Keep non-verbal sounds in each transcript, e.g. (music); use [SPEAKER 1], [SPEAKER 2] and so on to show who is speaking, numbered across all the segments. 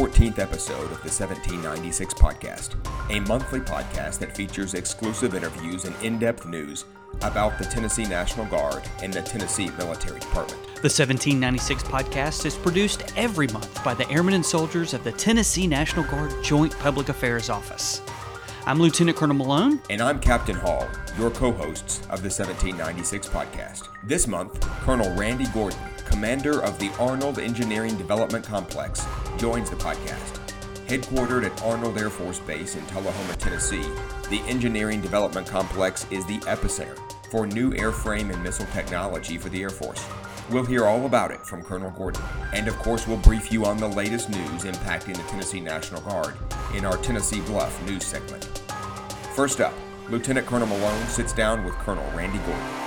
[SPEAKER 1] 14th episode of the 1796 podcast, a monthly podcast that features exclusive interviews and in depth news about the Tennessee National Guard and the Tennessee Military Department.
[SPEAKER 2] The 1796 podcast is produced every month by the airmen and soldiers of the Tennessee National Guard Joint Public Affairs Office. I'm Lieutenant Colonel Malone.
[SPEAKER 1] And I'm Captain Hall, your co hosts of the 1796 podcast. This month, Colonel Randy Gordon, commander of the Arnold Engineering Development Complex, joins the podcast. Headquartered at Arnold Air Force Base in Tullahoma, Tennessee, the Engineering Development Complex is the epicenter for new airframe and missile technology for the Air Force. We'll hear all about it from Colonel Gordon. And of course, we'll brief you on the latest news impacting the Tennessee National Guard in our Tennessee Bluff news segment. First up, Lieutenant Colonel Malone sits down with Colonel Randy Gordon.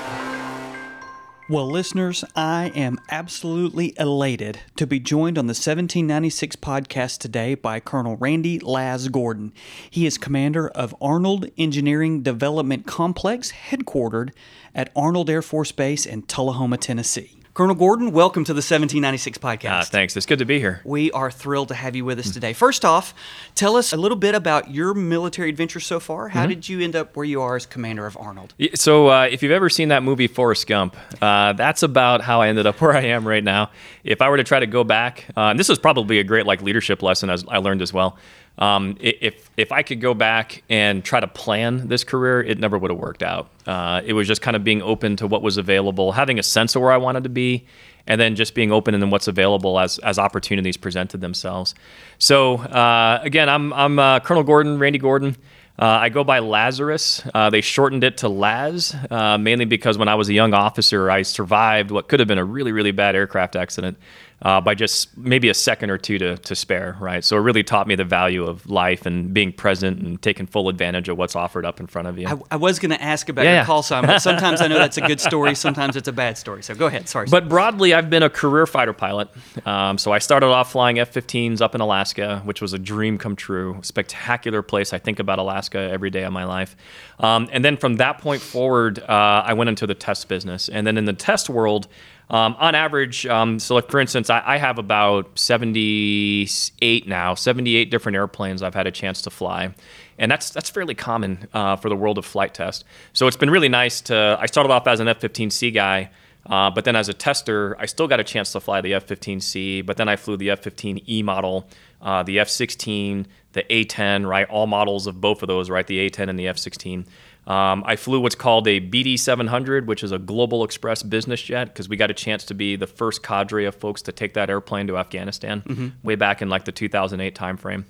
[SPEAKER 2] Well, listeners, I am absolutely elated to be joined on the 1796 podcast today by Colonel Randy Laz Gordon. He is commander of Arnold Engineering Development Complex, headquartered at Arnold Air Force Base in Tullahoma, Tennessee. Colonel Gordon, welcome to the 1796 podcast.
[SPEAKER 3] Ah, thanks. It's good to be here.
[SPEAKER 2] We are thrilled to have you with us today. First off, tell us a little bit about your military adventure so far. How did you end up where you are as commander of Arnold?
[SPEAKER 3] So, uh, if you've ever seen that movie Forrest Gump, uh, that's about how I ended up (laughs) where I am right now. If I were to try to go back, uh, and this is probably a great like leadership lesson as I learned as well. Um, if if I could go back and try to plan this career, it never would have worked out. Uh, it was just kind of being open to what was available, having a sense of where I wanted to be, and then just being open in what's available as as opportunities presented themselves. So uh, again, I'm I'm uh, Colonel Gordon, Randy Gordon. Uh, I go by Lazarus. Uh, they shortened it to Laz, uh, mainly because when I was a young officer, I survived what could have been a really, really bad aircraft accident uh, by just maybe a second or two to, to spare, right? So it really taught me the value of life and being present and taking full advantage of what's offered up in front of you.
[SPEAKER 2] I, I was going to ask about
[SPEAKER 3] Yeah,
[SPEAKER 2] your call sign, but sometimes I know that's a good (laughs) story, sometimes it's a bad story. So go ahead. Sorry.
[SPEAKER 3] But broadly, I've been a career fighter pilot. Um, so I started off flying F 15s up in Alaska, which was a dream come true. Spectacular place. I think about Alaska every day of my life. Um, and then from that point forward, uh, I went into the test business. And then in the test world, um, on average, um, so like for instance, I, I have about 78 now, 78 different airplanes I've had a chance to fly. And that's that's fairly common uh, for the world of flight test. So it's been really nice to. I started off as an F-15C guy, uh, but then as a tester, I still got a chance to fly the F-15C. But then I flew the F-15E model, uh, the F-16, the A-10, right? All models of both of those, right? The A-10 and the F-16. Um, I flew what's called a BD 700, which is a Global Express business jet, because we got a chance to be the first cadre of folks to take that airplane to Afghanistan way back in like the 2008 timeframe.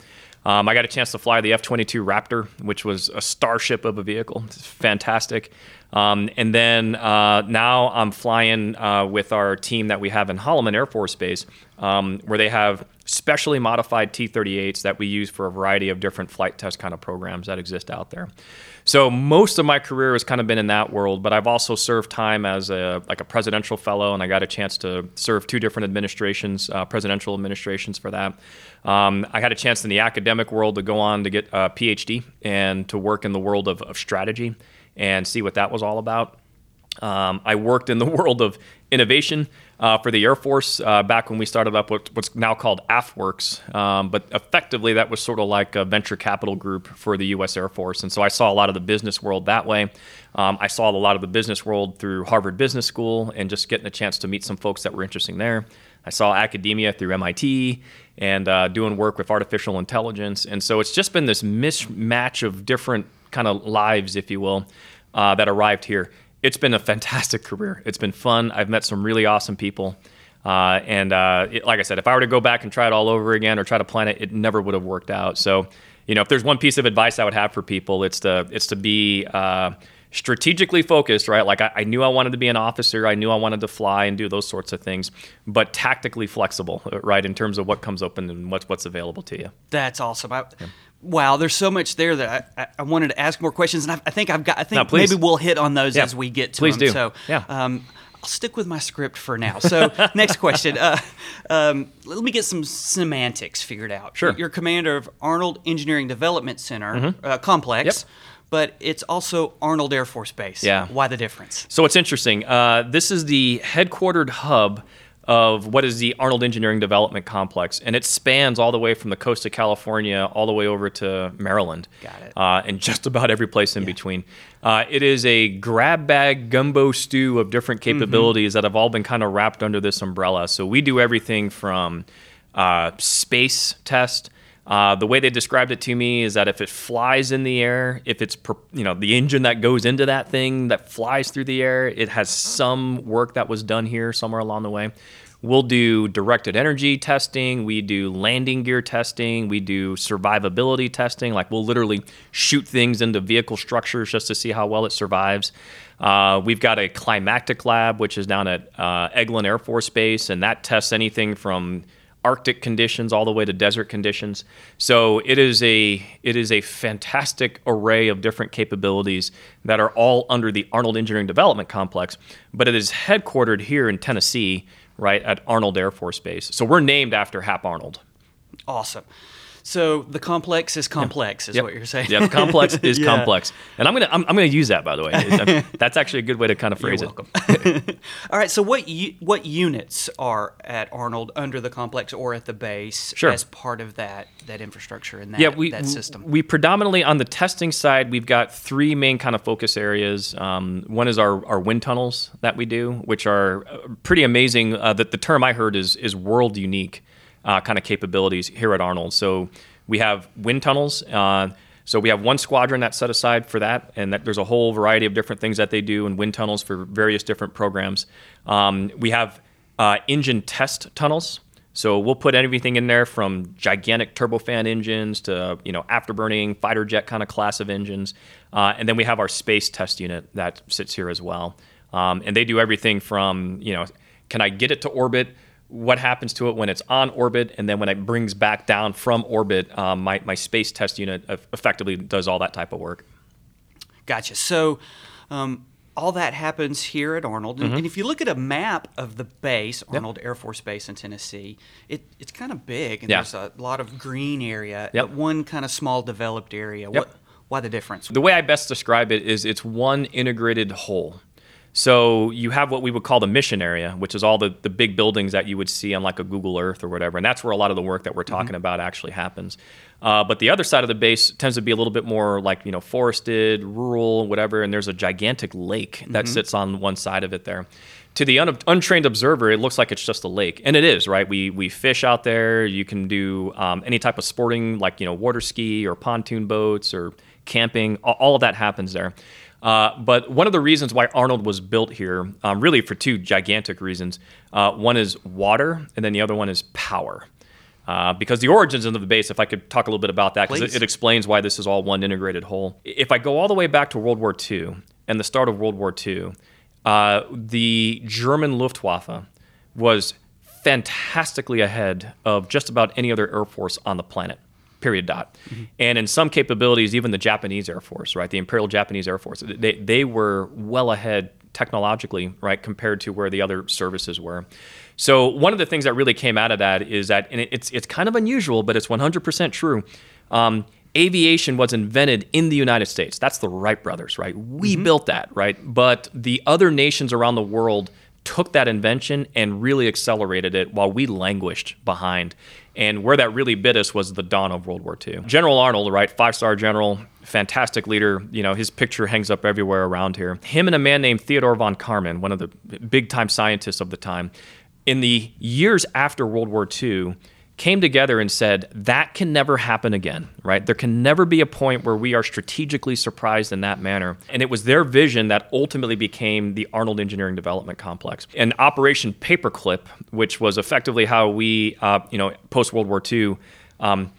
[SPEAKER 3] Um, I got a chance to fly the F 22 Raptor, which was a starship of a vehicle. It's fantastic. Um, and then uh, now I'm flying uh, with our team that we have in Holloman Air Force Base, um, where they have specially modified T 38s that we use for a variety of different flight test kind of programs that exist out there. So most of my career has kind of been in that world, but I've also served time as a like a presidential fellow, and I got a chance to serve two different administrations, uh, presidential administrations for that. Um, I had a chance in the academic world to go on to get a PhD and to work in the world of, of strategy and see what that was all about. Um, I worked in the (laughs) world of innovation uh, for the Air Force uh, back when we started up what, what's now called AFWERX. Um, but effectively, that was sort of like a venture capital group for the U.S. Air Force. And so I saw a lot of the business world that way. Um, I saw a lot of the business world through Harvard Business School and just getting a chance to meet some folks that were interesting there. I saw academia through MIT and uh, doing work with artificial intelligence. And so it's just been this mismatch of different kind of lives, if you will, uh, that arrived here. It's been a fantastic (laughs) career. It's been fun. I've met some really awesome people. Uh, and uh, it, like I said, if I were to go back and try it all over again or try to plan it, it never would have worked out. So, you know, if there's one piece of advice I would have for people, it's to it's to be uh, strategically focused, right? Like I, I knew I wanted to be an officer, I knew I wanted to fly and do those sorts of things, but tactically flexible, (laughs) right, in terms of what comes open and what's what's available to you.
[SPEAKER 2] That's awesome. I, Wow, there's so much there that I, I, wanted to ask more questions, and I, I think I've got. I think
[SPEAKER 3] No,
[SPEAKER 2] maybe we'll hit on those
[SPEAKER 3] Yeah,
[SPEAKER 2] as we get to
[SPEAKER 3] please
[SPEAKER 2] them.
[SPEAKER 3] do.
[SPEAKER 2] So,
[SPEAKER 3] Yeah.
[SPEAKER 2] um, I'll stick with my script for now. So, (laughs) next question. Uh, um, let me get some semantics figured out.
[SPEAKER 3] Sure.
[SPEAKER 2] You're commander of Arnold Engineering Development Center uh, Complex,
[SPEAKER 3] Mm-hmm. Yep.
[SPEAKER 2] but it's also Arnold Air Force Base.
[SPEAKER 3] Yeah.
[SPEAKER 2] Why the difference?
[SPEAKER 3] So it's interesting. Uh, this is the headquartered hub of what is the Arnold Engineering Development Complex, and it spans all the way from the coast of California all the way over to Maryland.
[SPEAKER 2] Got it.
[SPEAKER 3] Uh, and (laughs) just about every place in between. Uh, it is a grab bag gumbo stew of different
[SPEAKER 2] Mm-hmm.
[SPEAKER 3] capabilities that have all been kind of wrapped under this umbrella. So we do everything from uh, space test. Uh, the way they described it to me is that if it flies in the air, if it's you know the engine that goes into that thing that flies through the air, it has some work that was done here somewhere along the way. We'll do directed energy testing. We do landing gear testing. We do survivability testing. Like we'll literally shoot things into vehicle structures just to see how well it survives. Uh, we've got a climactic lab, which is down at uh, Eglin Air Force Base, and that tests anything from Arctic conditions all the way to desert conditions. So it is a it is a fantastic array of different capabilities that are all under the Arnold Engineering Development Complex, but it is headquartered here in Tennessee, right at Arnold Air Force Base. So we're named after Hap Arnold.
[SPEAKER 2] Awesome. So the complex is complex, is
[SPEAKER 3] Yep.
[SPEAKER 2] what you're saying.
[SPEAKER 3] Yep, complex (laughs) is
[SPEAKER 2] Yeah.
[SPEAKER 3] complex, and I'm gonna I'm, I'm gonna use that by the way. (laughs) That's actually a good way to kind of
[SPEAKER 2] You're
[SPEAKER 3] phrase it.
[SPEAKER 2] welcome. (laughs) All right. So what u- what units are at Arnold under the complex or at the base
[SPEAKER 3] Sure.
[SPEAKER 2] as part of that that infrastructure and that
[SPEAKER 3] yeah, we,
[SPEAKER 2] that system?
[SPEAKER 3] we predominantly on the testing side, we've got three main kind of focus areas. Um, one is our, our wind tunnels that we do, which are uh, pretty amazing. Uh, that the term I heard is is world unique uh, kind of capabilities here at Arnold. So we have wind tunnels. Uh, so we have one squadron that's set aside for that, and that there's a whole variety of different things that they do in wind tunnels for various different programs. Um, we have uh, engine test tunnels. So we'll put everything in there from gigantic turbofan engines to you know afterburning fighter jet kind of class of engines, uh, and then we have our space test unit that sits here as well. Um, and they do everything from you know can I get it to orbit? What happens to it when it's on orbit, and then when it brings back down from orbit? Um, my my space test unit effectively does all that type of work.
[SPEAKER 2] Gotcha. So, um, all that happens here at Arnold.
[SPEAKER 3] Mm-hmm.
[SPEAKER 2] And, if you look at a map of the base, Arnold Air Force Base in Tennessee, it, it's kind of big and
[SPEAKER 3] Yeah.
[SPEAKER 2] there's a lot of green area,
[SPEAKER 3] Yep.
[SPEAKER 2] but one kind of small developed area. Yep. What, why the difference?
[SPEAKER 3] The way I best describe it is it's one integrated whole. So you have what we would call the mission area, which is all the, the big buildings that you would see on like a Google Earth or whatever. And that's where a lot of the work that we're talking about actually happens. Uh, but the other side of the base tends to be a little bit more like, you know, forested, rural, whatever. And there's a gigantic lake that sits on one side of it there. To the un- untrained observer, it looks like it's just a lake, and it is, right? We we fish out there. You can do um, any type of sporting, like you know, water ski or pontoon boats or camping. All of that happens there. Uh, but one of the reasons why Arnold was built here, um, really for two gigantic reasons. Uh, one is water, and then the other one is power. Uh, because the origins of the base, if I could talk a little bit about that, because it, it explains why this is all one integrated whole. If I go all the way back to World War II and the start of World War II, uh, the German Luftwaffe was fantastically ahead of just about any other air force on the planet. Period. Dot. And in some capabilities, even the Japanese Air Force, right, the Imperial Japanese Air Force, they they were well ahead technologically, right, compared to where the other services were. So one of the things that really came out of that is that, and it's it's kind of unusual, but it's 100% true. Um, aviation was invented in the United States. That's the Wright brothers, right? We built that, right? But the other nations around the world took that invention and really accelerated it while we languished behind. And where that really bit us was the dawn of World War II. General Arnold, right, five star general, fantastic leader. You know, his picture hangs up everywhere around here. Him and a man named Theodore von Karman, one of the big time scientists of the time, in the years after World War II, came together and said that can never happen again, right? There can never be a point where we are strategically surprised in that manner. And it was their vision that ultimately became the Arnold Engineering Development Complex. And Operation Paperclip, which was effectively how we, uh, you know, post World War II, um,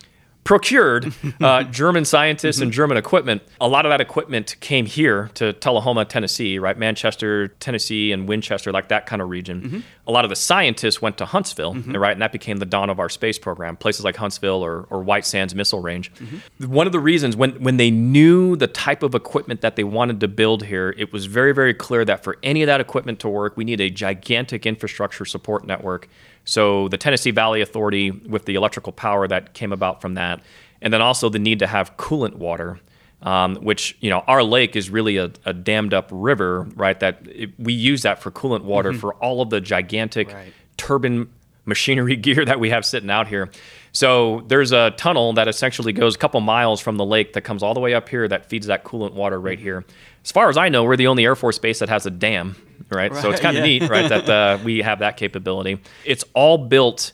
[SPEAKER 3] procured (laughs) uh, German scientists and mm-hmm. German equipment. A lot of that equipment came here to Tullahoma, Tennessee, right? Manchester, Tennessee, and Winchester, like that kind of region. Mm-hmm. A lot of the scientists went to Huntsville, mm-hmm. right? And that became the dawn of our space program. Places like Huntsville or, or White Sands Missile Range. One of the reasons when, when they knew the type of equipment that they wanted to build here, it was very, very clear that for any of that equipment to work, we need a gigantic infrastructure support network. So the Tennessee Valley Authority, with the electrical power that came about from that, and then also the need to have coolant water, um, which you know our lake is really a, a dammed up river, right? That it, we use that for coolant water for all of the gigantic
[SPEAKER 2] Right.
[SPEAKER 3] turbine machinery (laughs) gear that we have sitting out here. So there's a tunnel that essentially goes a couple miles from the lake that comes all the way up here that feeds that coolant water right here. As far as I know, we're the only Air Force base that has a dam, right? right so it's kind of yeah. neat, right, that uh, we have that capability. It's all built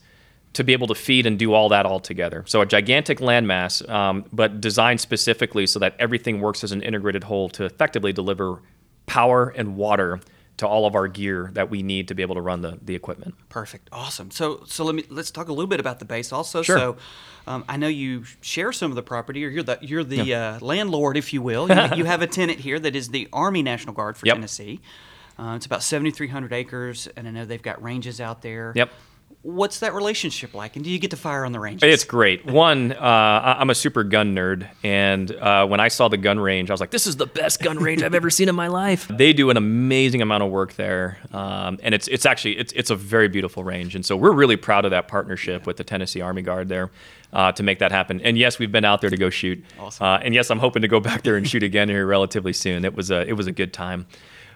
[SPEAKER 3] to be able to feed and do all that all together. So a gigantic landmass, um, but designed specifically so that everything works as an integrated whole to effectively deliver power and water to all of our gear that we need to be able to run the, the equipment.
[SPEAKER 2] Perfect. Awesome. So so let me let's talk a little bit about the base also.
[SPEAKER 3] Sure.
[SPEAKER 2] So um, I know you share some of the property, or you're the you're the yeah. uh, landlord, if you will. (laughs) You, you, have a tenant here that is the Army National Guard for
[SPEAKER 3] yep.
[SPEAKER 2] Tennessee. Uh, it's about 7,300 acres, and I know they've got ranges out there.
[SPEAKER 3] Yep
[SPEAKER 2] what's that relationship like and do you get to fire on the range
[SPEAKER 3] it's great. One (laughs) uh, i'm a super gun nerd and uh, when i saw the gun range i was like this is the best gun range i've ever seen in my life. (laughs) They do an amazing amount of work there um, and it's, it's actually it's, it's a very beautiful range and so we're really proud of that partnership with the tennessee army guard there uh, to make that happen. And yes we've been out there to go shoot.
[SPEAKER 2] Awesome. Uh,
[SPEAKER 3] and yes i'm hoping to go back there and shoot again here relatively soon. It was a it was a good time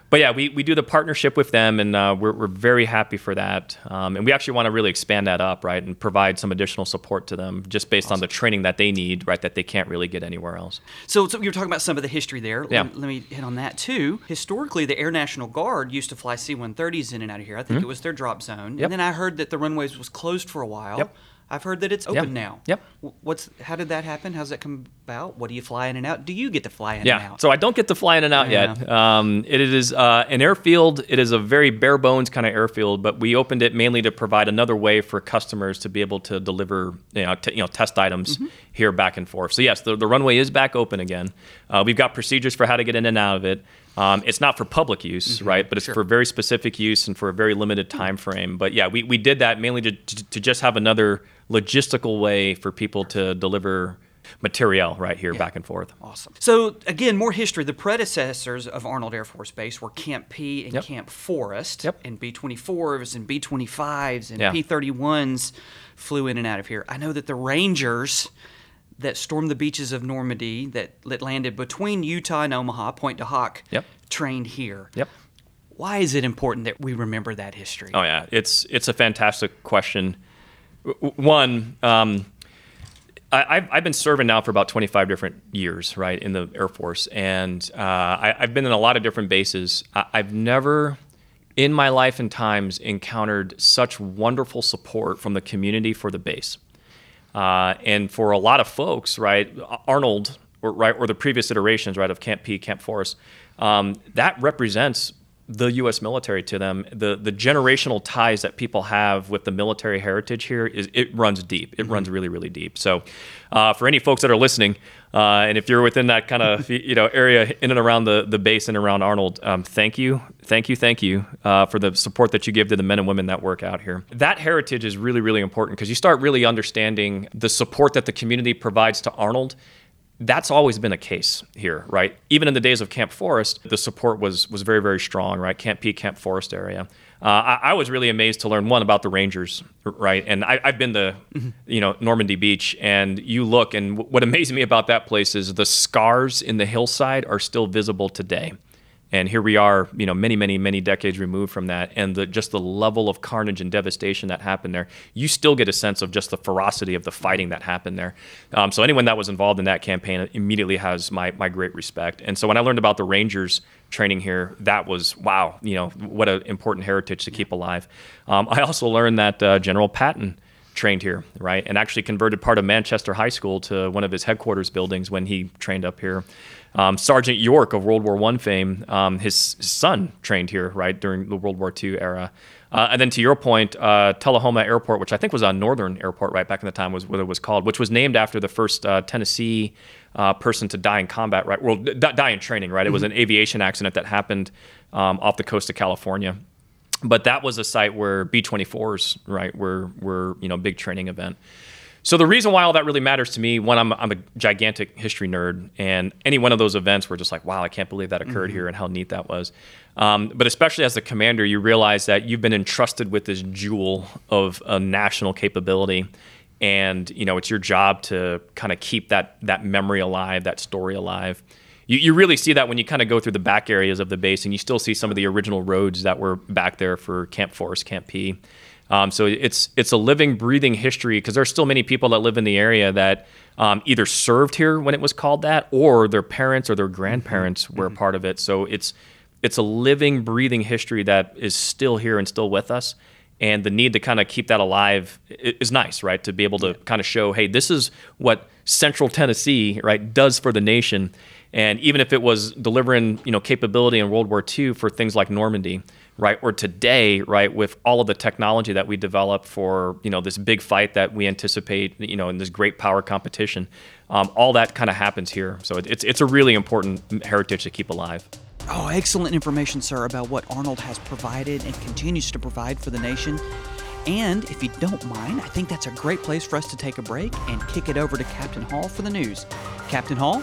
[SPEAKER 3] but yeah, we, we do the partnership with them, and uh, we're, we're very happy for that. Um, and we actually want to really expand that up, right, and provide some additional support to them just based awesome. on the training that they need, right, that they can't really get anywhere else.
[SPEAKER 2] So, so you were talking about some of the history there.
[SPEAKER 3] Yeah.
[SPEAKER 2] Let, let me hit on that too. Historically, the Air National Guard used to fly C 130s in and out of here. I think mm-hmm. it was their drop zone.
[SPEAKER 3] Yep.
[SPEAKER 2] And then I heard that the runways was closed for a while.
[SPEAKER 3] Yep.
[SPEAKER 2] I've heard that it's open
[SPEAKER 3] yep.
[SPEAKER 2] now.
[SPEAKER 3] Yep.
[SPEAKER 2] What's how did that happen? How's that come about? What do you fly in and out? Do you get to fly in
[SPEAKER 3] yeah.
[SPEAKER 2] and out?
[SPEAKER 3] So I don't get to fly in and out yeah. yet. Um, it is uh, an airfield. It is a very bare bones kind of airfield, but we opened it mainly to provide another way for customers to be able to deliver you know, t- you know test items mm-hmm. here back and forth. So yes, the, the runway is back open again. Uh, we've got procedures for how to get in and out of it. Um, it's not for public use, mm-hmm. right? But it's
[SPEAKER 2] sure.
[SPEAKER 3] for very specific use and for a very limited time frame. But yeah, we, we did that mainly to, to, to just have another logistical way for people to deliver material right here
[SPEAKER 2] yeah.
[SPEAKER 3] back and forth.
[SPEAKER 2] Awesome. So again, more history. The predecessors of Arnold Air Force Base were Camp Peay and
[SPEAKER 3] yep.
[SPEAKER 2] Camp Forrest,
[SPEAKER 3] yep.
[SPEAKER 2] and B-24s and B-25s and
[SPEAKER 3] yeah.
[SPEAKER 2] P-31s flew in and out of here. I know that the Rangers that stormed the beaches of Normandy that, that landed between Utah and Omaha, Pointe du Hoc,
[SPEAKER 3] yep.
[SPEAKER 2] trained here.
[SPEAKER 3] Yep.
[SPEAKER 2] Why is it important that we remember that history?
[SPEAKER 3] Oh yeah, it's it's a fantastic question. One, um, I, have I've been serving now for about 25 different years, right, in the Air Force, and uh, I, have been in a lot of different bases. I, I've never in my life and times encountered such wonderful support from the community for the base. Uh, and for a lot of folks, right, Arnold, or, right, or the previous iterations, right, of Camp Peay, Camp Forrest, um, that represents the U.S. military to them. The the generational ties that people have with the military heritage here is it runs deep. It mm-hmm. runs really really deep. So, uh, for any folks that are listening, uh, and if you're within that kind of (laughs) you know area in and around the the base and around Arnold, um, thank you, thank you, thank you uh, for the support that you give to the men and women that work out here. That heritage is really really important because you start really understanding the support that the community provides to Arnold that's always been a case here, right? Even in the days of Camp Forrest, the support was was very very strong, right? Camp Peay, Camp Forrest area. Uh, I, I, was really amazed to learn one about the Rangers, right? And I, have been to, mm-hmm. you know, Normandy Beach, and you look, and what amazed me about that place is the scars in the hillside are still visible today. And here we are, you know, many, many, many decades removed from that, and the, just the level of carnage and devastation that happened there. You still get a sense of just the ferocity of the fighting that happened there. Um, so anyone that was involved in that campaign immediately has my my great respect. And so when I learned about the Rangers training here, that was wow, you know, what an important heritage to keep alive. Um, I also learned that uh, General Patton trained here, right? And actually converted part of Manchester High School to one of his headquarters buildings when he trained up here. Um, Sergeant York of World War One fame, um, his, his, son trained here, right, during the World War II era. Uh, and then to your point, uh, Tullahoma Airport, which I think was a Northern Airport right back in the time, was what it was called, which was named after the first uh, Tennessee uh, person to die in combat, right? Well, d- die in training, right? It was mm-hmm. an aviation accident that happened um, off the coast of California but that was a site where B-24s, right, were were you know big training event. So the reason why all that really matters to me, one, I'm, I'm a gigantic history nerd, and any one of those events were just like, wow, I can't believe that occurred mm-hmm. here, and how neat that was. Um, but especially as the commander, you realize that you've been entrusted with this jewel of a national capability, and you know it's your job to kind of keep that that memory alive, that story alive you, you really see that when you kind of go through the back areas of the base and you still see some of the original roads that were back there for Camp Forrest, Camp Peay. Um, so it's it's a living, breathing history because there's still many people that live in the area that um, either served here when it was called that, or their parents or their grandparents mm-hmm. were a part of it. So it's it's a living, breathing history that is still here and still with us. And the need to kind of keep that alive is nice, right? To be able to kind of show, hey, this is what Central Tennessee, right, does for the nation. And even if it was delivering, you know, capability in World War II for things like Normandy, right, or today, right, with all of the technology that we develop for, you know, this big fight that we anticipate, you know, in this great power competition, um, all that kind of happens here. So it's it's a really important heritage to keep alive.
[SPEAKER 2] Oh, excellent information, sir, about what Arnold has provided and continues to provide for the nation. And if you don't mind, I think that's a great place for us to take a break and kick it over to Captain Hall for the news. Captain Hall?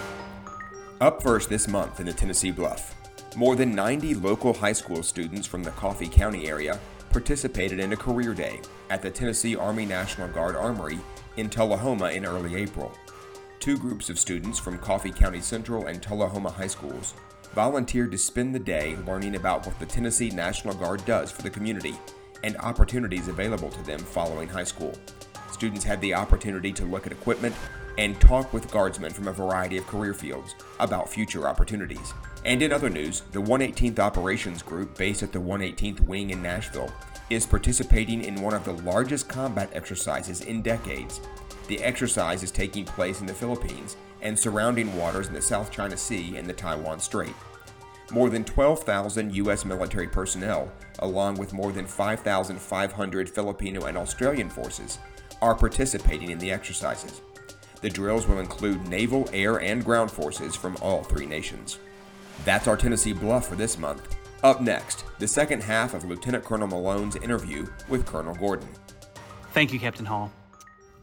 [SPEAKER 1] Up first this month in the Tennessee Bluff, more than 90 local high school students from the Coffee County area participated in a career day at the Tennessee Army National Guard Armory in Tullahoma in early April. Two groups of students from Coffee County Central and Tullahoma high schools volunteered to spend the day learning about what the Tennessee National Guard does for the community and opportunities available to them following high school. Students had the opportunity to look at equipment and talk with guardsmen from a variety of career fields about future opportunities. And in other news, the 118th Operations Group, based at the 118th Wing in Nashville, is participating in one of the largest combat exercises in decades. The exercise is taking place in the Philippines and surrounding waters in the South China Sea and the Taiwan Strait. More than 12,000 U.S. military personnel, along with more than 5,500 Filipino and Australian forces, are participating in the exercises. The drills will include naval, air, and ground forces from all three nations. That's our Tennessee Bluff for this month. Up next, the second half of Lieutenant Colonel Malone's interview with Colonel Gordon.
[SPEAKER 2] Thank you, Captain Hall.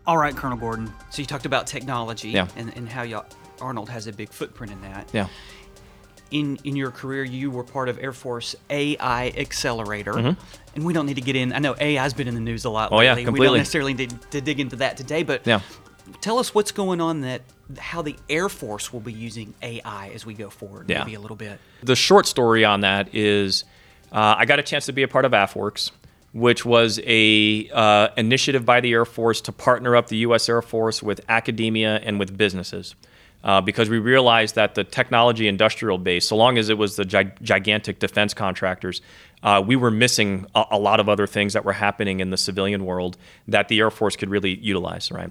[SPEAKER 2] All right, Colonel Gordon. So you talked about technology
[SPEAKER 3] yeah.
[SPEAKER 2] and, and how you, Arnold has a big footprint in that.
[SPEAKER 3] Yeah.
[SPEAKER 2] In in your career, you were part of Air Force AI Accelerator, mm-hmm. and we don't need to get in. I know AI has been in the news a lot
[SPEAKER 3] oh,
[SPEAKER 2] lately.
[SPEAKER 3] Yeah, completely. We
[SPEAKER 2] don't necessarily need to dig into that today, but
[SPEAKER 3] yeah.
[SPEAKER 2] Tell us what's going on that how the Air Force will be using AI as we go forward.
[SPEAKER 3] Yeah.
[SPEAKER 2] Maybe a little bit.
[SPEAKER 3] The short story on that is, uh, I got a chance to be a part of AFWERX, which was a uh, initiative by the Air Force to partner up the U.S. Air Force with academia and with businesses. Uh, because we realized that the technology industrial base, so long as it was the gi- gigantic defense contractors, uh, we were missing a-, a lot of other things that were happening in the civilian world that the Air Force could really utilize, right?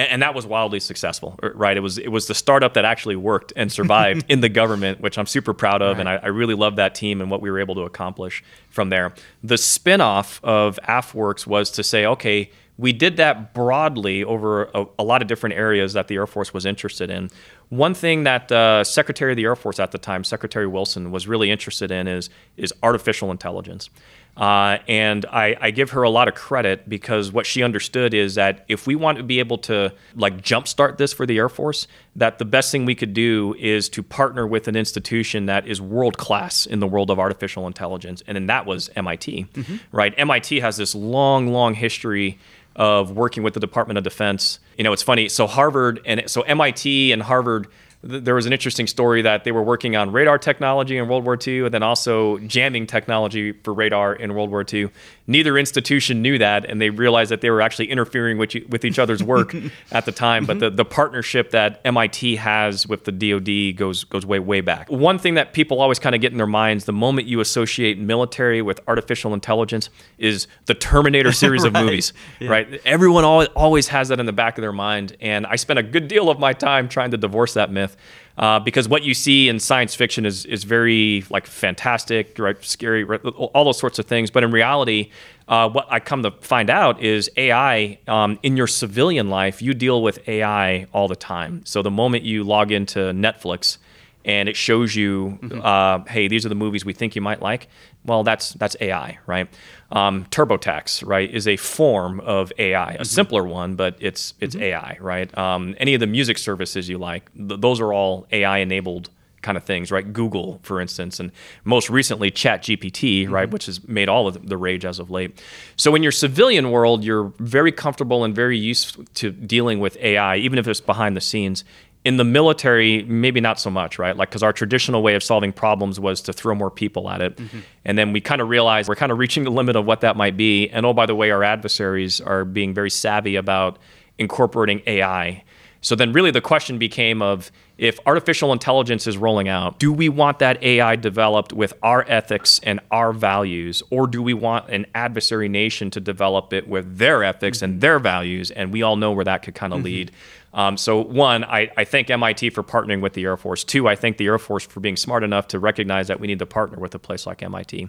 [SPEAKER 3] And, and, that was wildly successful, right? It was it was the startup that actually worked and survived (laughs) in the government, which I'm super proud of, right. and I, I, really love that team and what we were able to accomplish from there. The spinoff of AFWERX was to say, okay, we did that broadly over a, a, lot of different areas that the Air Force was interested in. One thing that uh, Secretary of the Air Force at the time, Secretary Wilson, was really interested in is is artificial intelligence. Uh, and I, I, give her a lot of credit because what she understood is that if we want to be able to like jumpstart this for the Air Force, that the best thing we could do is to partner with an institution that is world class in the world of artificial intelligence, and then that was MIT, mm-hmm. right? MIT has this long, long history of working with the Department of Defense. You know, it's funny. So Harvard and so MIT and Harvard there was an interesting story that they were working on radar technology in World War II and then also jamming technology for radar in World War II. Neither institution knew that, and they realized that they were actually interfering with, with each other's work (laughs) at the time. But the, mm-hmm. the partnership that MIT has with the DoD goes goes way way back. One thing that people always kind of get in their minds the moment you associate military with artificial intelligence is the Terminator series (laughs) right. of movies, yeah. right? Everyone always, always has that in the back of their mind, and I spent a good deal of my time trying to divorce that myth. Uh, because what you see in science fiction is is very like fantastic, right, scary, right, all those sorts of things. But in reality, uh, what I come to find out is AI um, in your civilian life, you deal with AI all the time. So the moment you log into Netflix and it shows you, mm-hmm. uh, hey, these are the movies we think you might like. Well, that's that's AI, right? Um, TurboTax, right, is a form of AI, a mm-hmm. simpler one, but it's it's mm-hmm. AI, right? Um, any of the music services you like, th- those are all AI enabled kind of things, right? Google, for instance, and most recently ChatGPT, mm-hmm. right, which has made all of the rage as of late. So in your civilian world, you're very comfortable and very used to dealing with AI, even if it's behind the scenes in the military, maybe not so much, right? Like, because our traditional way of solving problems was to throw more people at it. Mm-hmm. And then we kind of realized we're kind of reaching the limit of what that might be. And oh, by the way, our adversaries are being very savvy about incorporating AI. So then, really, the question became of if artificial intelligence is rolling out, do we want that AI developed with our ethics and our values, or do we want an adversary nation to develop it with their ethics mm-hmm. and their values? And we all know where that could kind of mm-hmm. lead. Um, so, one, I, I thank MIT for partnering with the Air Force. Two, I thank the Air Force for being smart enough to recognize that we need to partner with a place like MIT.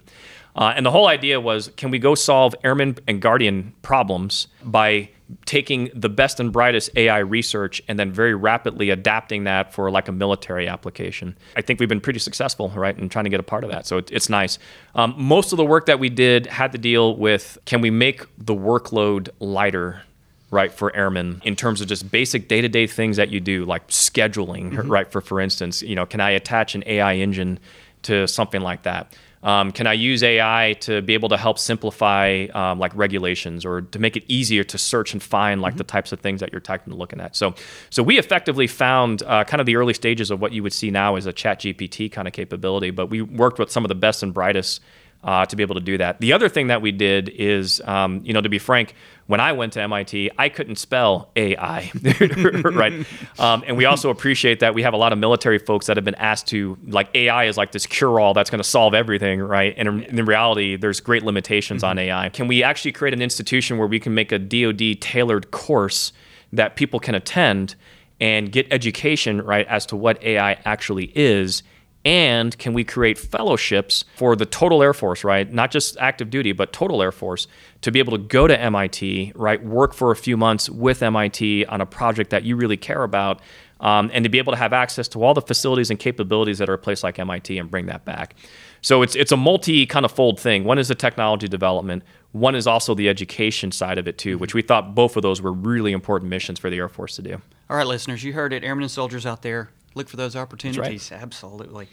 [SPEAKER 3] Uh, and the whole idea was can we go solve airman and guardian problems by taking the best and brightest AI research and then very rapidly adapting that for like a military application? I think we've been pretty successful, right, in trying to get a part of that. So it, it's nice. Um, most of the work that we did had to deal with can we make the workload lighter right for airmen in terms of just basic day-to-day things that you do like scheduling mm-hmm. right for for instance you know can i attach an ai engine to something like that um, can I use AI to be able to help simplify um, like regulations or to make it easier to search and find like mm-hmm. the types of things that you're typing looking at? So, so we effectively found uh, kind of the early stages of what you would see now as a Chat GPT kind of capability, but we worked with some of the best and brightest uh, to be able to do that. The other thing that we did is, um, you know, to be frank, when I went to MIT, I couldn't spell AI, (laughs) right? Um, and we also appreciate that we have a lot of military folks that have been asked to, like, AI is like this cure all that's going to solve everything, right? And in, in reality, there's great limitations mm-hmm. on AI. Can we actually create an institution where we can make a DoD tailored course that people can attend? and get education right as to what AI actually is and can we create fellowships for the total Air Force, right? Not just active duty, but total Air Force to be able to go to MIT, right? Work for a few months with MIT on a project that you really care about, um, and to be able to have access to all the facilities and capabilities that are a place like MIT and bring that back. So it's it's a multi kind of fold thing. One is the technology development. One is also the education side of it too, which we thought both of those were really important missions for the Air Force to do.
[SPEAKER 2] All right, listeners, you heard it. Airmen and soldiers out there, look for those opportunities. Right. Absolutely.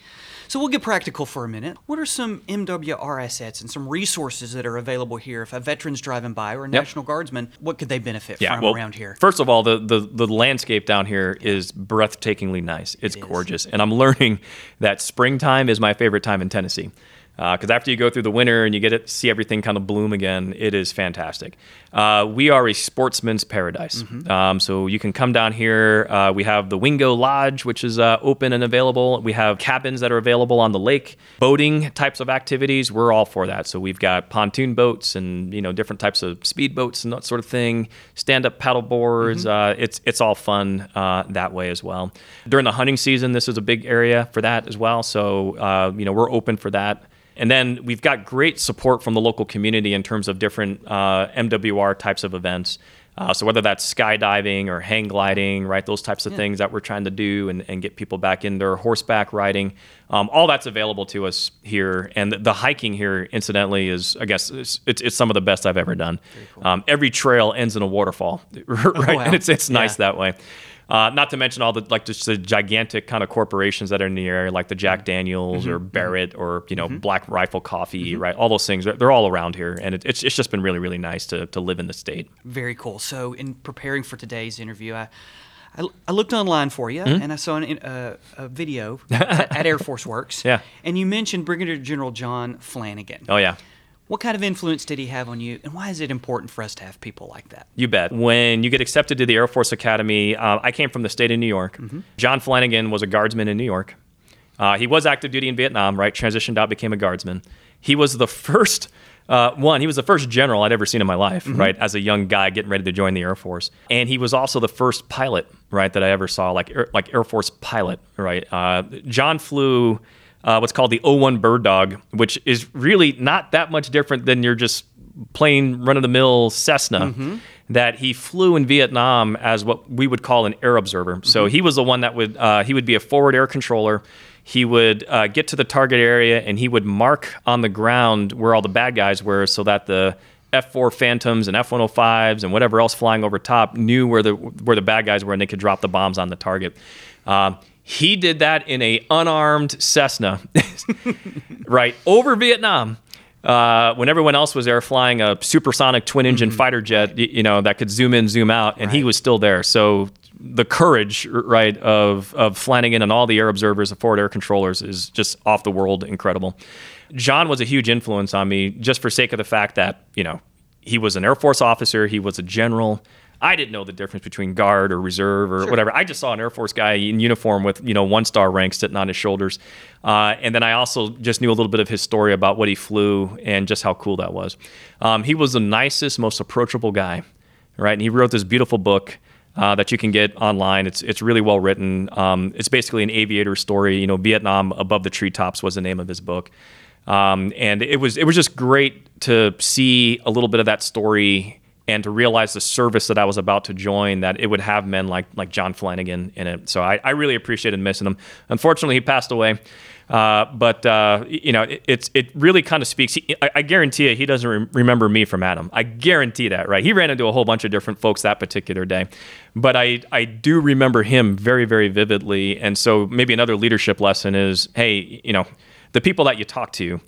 [SPEAKER 2] So we'll get practical for a minute. What are some MWR assets and some resources that are available here? If a veteran's driving by or a yep. National Guardsman, what could they benefit yeah, from well, around here?
[SPEAKER 3] First of all, the, the, the landscape down here is breathtakingly nice. It's it gorgeous. And I'm learning that springtime is my favorite time in Tennessee because uh, after you go through the winter and you get to see everything kind of bloom again, it is fantastic. Uh, we are a sportsman's paradise. Mm-hmm. Um, so you can come down here. Uh, we have the Wingo Lodge, which is uh, open and available. We have cabins that are available on the lake. Boating types of activities, we're all for that. So we've got pontoon boats and you know different types of speed boats and that sort of thing. Stand up paddle boards. Mm-hmm. Uh, it's it's all fun uh, that way as well. During the hunting season, this is a big area for that as well. So you know we're open for that. And then we've got great support from the local community in terms of different uh, MWR types of events. Uh, so whether that's skydiving or hang gliding, right, those types of yeah. things that we're trying to do and, and get people back in their horseback riding, um, all that's available to us here. And the, the, hiking here, incidentally, is I guess it's, it's, it's some of the best I've ever done. Cool. Um, every trail ends in a waterfall, (laughs) right? Oh, wow. And it's it's nice yeah. that way. Uh, not to mention all the like just the gigantic kind of corporations that are in the area, like the Jack. Daniels mm-hmm. or Barrett or you know mm-hmm. Black Rifle Coffee, mm-hmm. right? All those things they're all around here, and it, it's it's just been really really nice to to live in the state.
[SPEAKER 2] Very cool. So in preparing for today's interview, I. I, I looked online for you mm-hmm. and I saw an, uh, a video (laughs) at, at Air Force Works.
[SPEAKER 3] Yeah.
[SPEAKER 2] And you mentioned Brigadier General John Flanagan.
[SPEAKER 3] Oh, yeah.
[SPEAKER 2] What kind of influence did he have on you, and why is it important for us to have people like that?
[SPEAKER 3] You bet. When you get accepted to the Air Force Academy, uh, I came from the state of New York. Mm-hmm. John Flanagan was a guardsman in New York. Uh, he was active duty in Vietnam, right? Transitioned out, became a guardsman. He was the (laughs) first. Uh, one, he was the first general I'd ever seen in my life, mm-hmm. right? As a young guy getting ready to join the Air Force, and he was also the first pilot, right, that I ever saw, like air, like Air Force pilot, right? Uh, John flew uh, what's called the O1 Bird Dog, which is really not that much different than your just plain run of the mill Cessna. Mm-hmm. That he flew in Vietnam as what we would call an air observer. Mm-hmm. So he was the one that would uh, he would be a forward air controller. He would uh, get to the target area and he would mark on the ground where all the bad guys were, so that the F4 Phantoms and F105s and whatever else flying over top knew where the where the bad guys were and they could drop the bombs on the target. Uh, he did that in a unarmed Cessna, (laughs) right over Vietnam. Uh, when everyone else was there flying a supersonic twin engine mm-hmm. fighter jet, you, know, that could zoom in, zoom out, and right. he was still there. So the courage, right, of of Flanagan and all the air observers, the forward air controllers, is just off the world incredible. John was a huge influence on me, just for sake of the fact that you know he was an Air Force officer, he was a general. I didn't know the difference between guard or reserve or sure. whatever. I just saw an Air Force guy in uniform with you know one star rank sitting on his shoulders, uh, and then I also just knew a little bit of his story about what he flew and just how cool that was. Um, he was the nicest, most approachable guy, right? And he wrote this beautiful book. Uh, that you can get online. It's it's really well written. Um, it's basically an aviator story. You know, Vietnam above the treetops was the name of his book, um, and it was it was just great to see a little bit of that story and to realize the service that I was about to join that it would have men like like John Flanagan in it. So I, I really appreciated missing him. Unfortunately, he passed away. Uh, but uh, you know, it, it's it really kind of speaks. He, I, I, guarantee you, he doesn't re- remember me from Adam. I guarantee that, right? He ran into a whole bunch of different folks that particular day, but I I do remember him very very vividly. And so maybe another leadership lesson is, hey, you know, the people that you talk to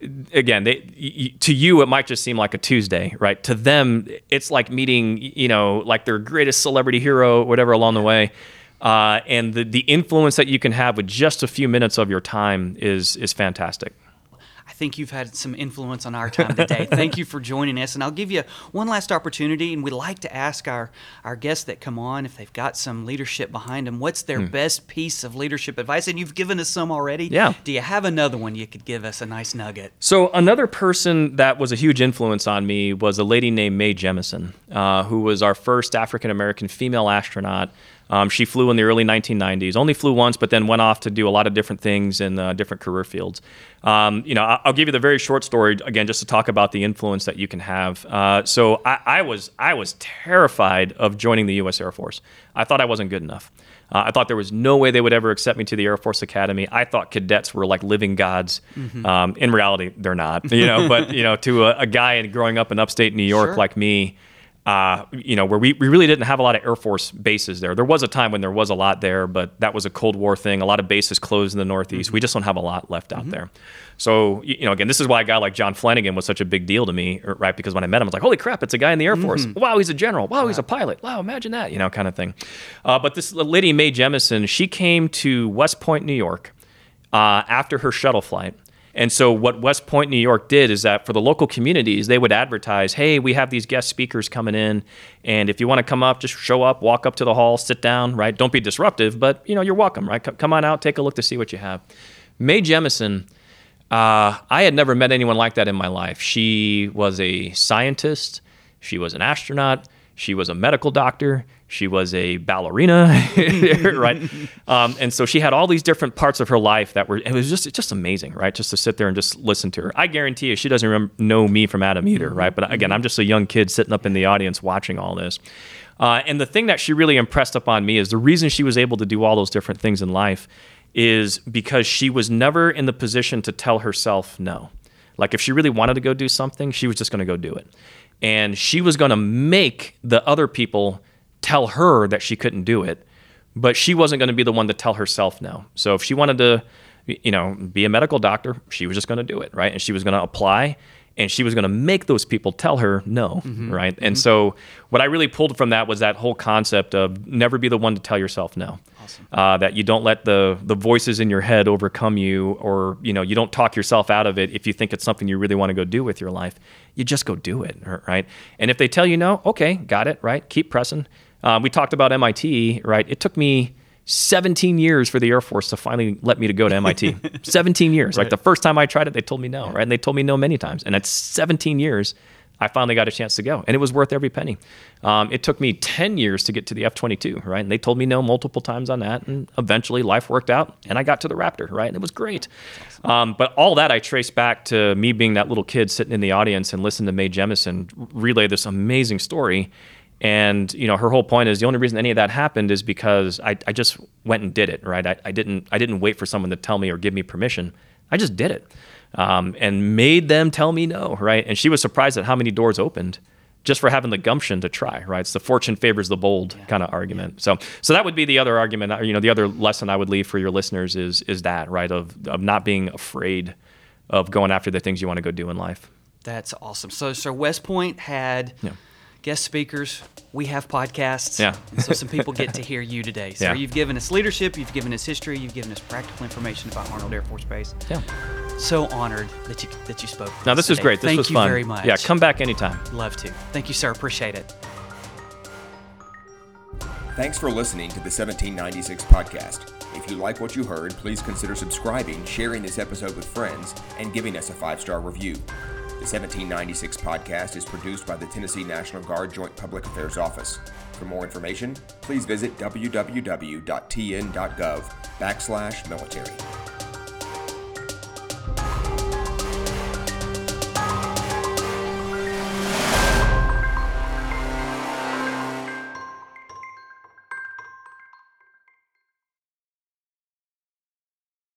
[SPEAKER 3] again, they, to you it might just seem like a Tuesday, right? To them, it's like meeting, you know, like their greatest celebrity hero, whatever along the way. Uh, and the the influence that you can have with just a few minutes of your time is is fantastic
[SPEAKER 2] think you've had some influence on our time today. (laughs) Thank you for joining us. And I'll give you one last opportunity. And we'd like to ask our, our guests that come on if they've got some leadership behind them, what's their hmm. best piece of leadership advice? And you've given us some already.
[SPEAKER 3] Yeah.
[SPEAKER 2] Do you have another one you could give us, a nice nugget?
[SPEAKER 3] So, another person that was a huge influence on me was a lady named Mae Jemison, uh, who was our first African American female astronaut. Um, she flew in the early 1990s. Only flew once, but then went off to do a lot of different things in uh, different career fields. Um, you know, I'll give you the very short story again, just to talk about the influence that you can have. Uh, so I, I, was I was terrified of joining the U.S. Air Force. I thought I wasn't good enough. Uh, I thought there was no way they would ever accept me to the Air Force Academy. I thought cadets were like living gods. Mm-hmm. Um, in reality, they're not. You know, but you know, to a, a guy growing up in upstate New York sure. like me uh, you know, where we, we really didn't have a lot of Air Force bases there. There was a time when there was a lot there, but that was a Cold War thing. A lot of bases closed in the Northeast. Mm-hmm. We just don't have a lot left out mm-hmm. there. So, you know, again, this is why a guy like John Flanagan was such a big deal to me, er, right? Because when I met him, I was like, holy crap, it's a guy in the Air Force. Mm-hmm. Wow, he's a general. Wow, he's a pilot. Wow, imagine that, you know, kind of thing. Uh, but this lady, Mae Jemison, she came to West Point, New York uh, after her shuttle flight. And so, what West Point, New York did is that for the local communities, they would advertise, hey, we have these guest speakers coming in. And if you want to come up, just show up, walk up to the hall, sit down, right? Don't be disruptive, but you know, you're welcome, right? Come on out, take a look to see what you have. Mae Jemison, uh, I had never met anyone like that in my life. She was a scientist, she was an astronaut, she was a medical doctor, she was a ballerina, (laughs) right? Um, and so she had all these different parts of her life that were, it was just, it's just amazing, right? Just to sit there and just listen to her. I guarantee you, she doesn't remember, know me from Adam either, right? But again, I'm just a young kid sitting up in the audience watching all this. Uh, and the thing that she really impressed upon me is the reason she was able to do all those different things in life is because she was never in the position to tell herself no. Like if she really wanted to go do something, she was just going to go do it. And she was going to make the other people tell her that she couldn't do it, but she wasn't going to be the one to tell herself no. So if she wanted to, you know, be a medical doctor, she was just going to do it, right? And she was going to apply and she was going to make those people tell her no, mm-hmm. right? Mm-hmm. And so what I really pulled from that was that whole concept of never be the one to tell yourself no. Awesome. Uh, that you don't let the the voices in your head overcome you, or you know you don't talk yourself out of it if you think it's something you really want to go do with your life. You just go do it, right? And if they tell you no, okay, got it, right? Keep pressing. Um, we talked about MIT, right? It took me 17 years for the Air Force to finally let me to go to MIT. (laughs) 17 years. Right. Like the first time I tried it, they told me no, right? And they told me no many times. And at 17 years, I finally got a chance to go, and it was worth every penny. Um, it took me 10 years to get to the F 22, right? And they told me no multiple times on that, and eventually life worked out, and I got to the Raptor, right? And it was great. Awesome. Um, but all that I trace back to me being that little kid sitting in the audience and listening to Mae Jemison relay this amazing story and you know, her whole point is the only reason any of that happened is because I, I just went and did it, right? I, I didn't I didn't wait for someone to tell me or give me permission. I just did it, um, and made them tell me no, right? And she was surprised at how many doors opened just for having the gumption to try, right? It's the fortune favors the bold yeah. kind of argument. Yeah. So, so that would be the other argument. You know, the other lesson I would leave for your listeners is is that right of of not being afraid of going after the things you want to go do in life.
[SPEAKER 2] That's awesome. So, so West Point had. Yeah guest speakers. We have podcasts.
[SPEAKER 3] Yeah.
[SPEAKER 2] so some people get to hear you today. So (laughs)
[SPEAKER 3] Yeah.
[SPEAKER 2] you've given us leadership, you've given us history, you've given us practical information about Arnold Air Force Base.
[SPEAKER 3] Yeah.
[SPEAKER 2] So honored that you that you spoke.
[SPEAKER 3] Now
[SPEAKER 2] us
[SPEAKER 3] this was great. This
[SPEAKER 2] Thank
[SPEAKER 3] was
[SPEAKER 2] you very much.
[SPEAKER 3] Yeah, come back anytime.
[SPEAKER 2] Love to. Thank you, sir. Appreciate it.
[SPEAKER 1] Thanks for listening to the 1796 podcast. If you like what you heard, please consider subscribing, sharing this episode with friends, and giving us a five star review. The 1796 podcast is produced by the Tennessee National Guard Joint Public Affairs Office. For more information, please visit www.tn.gov backslash military.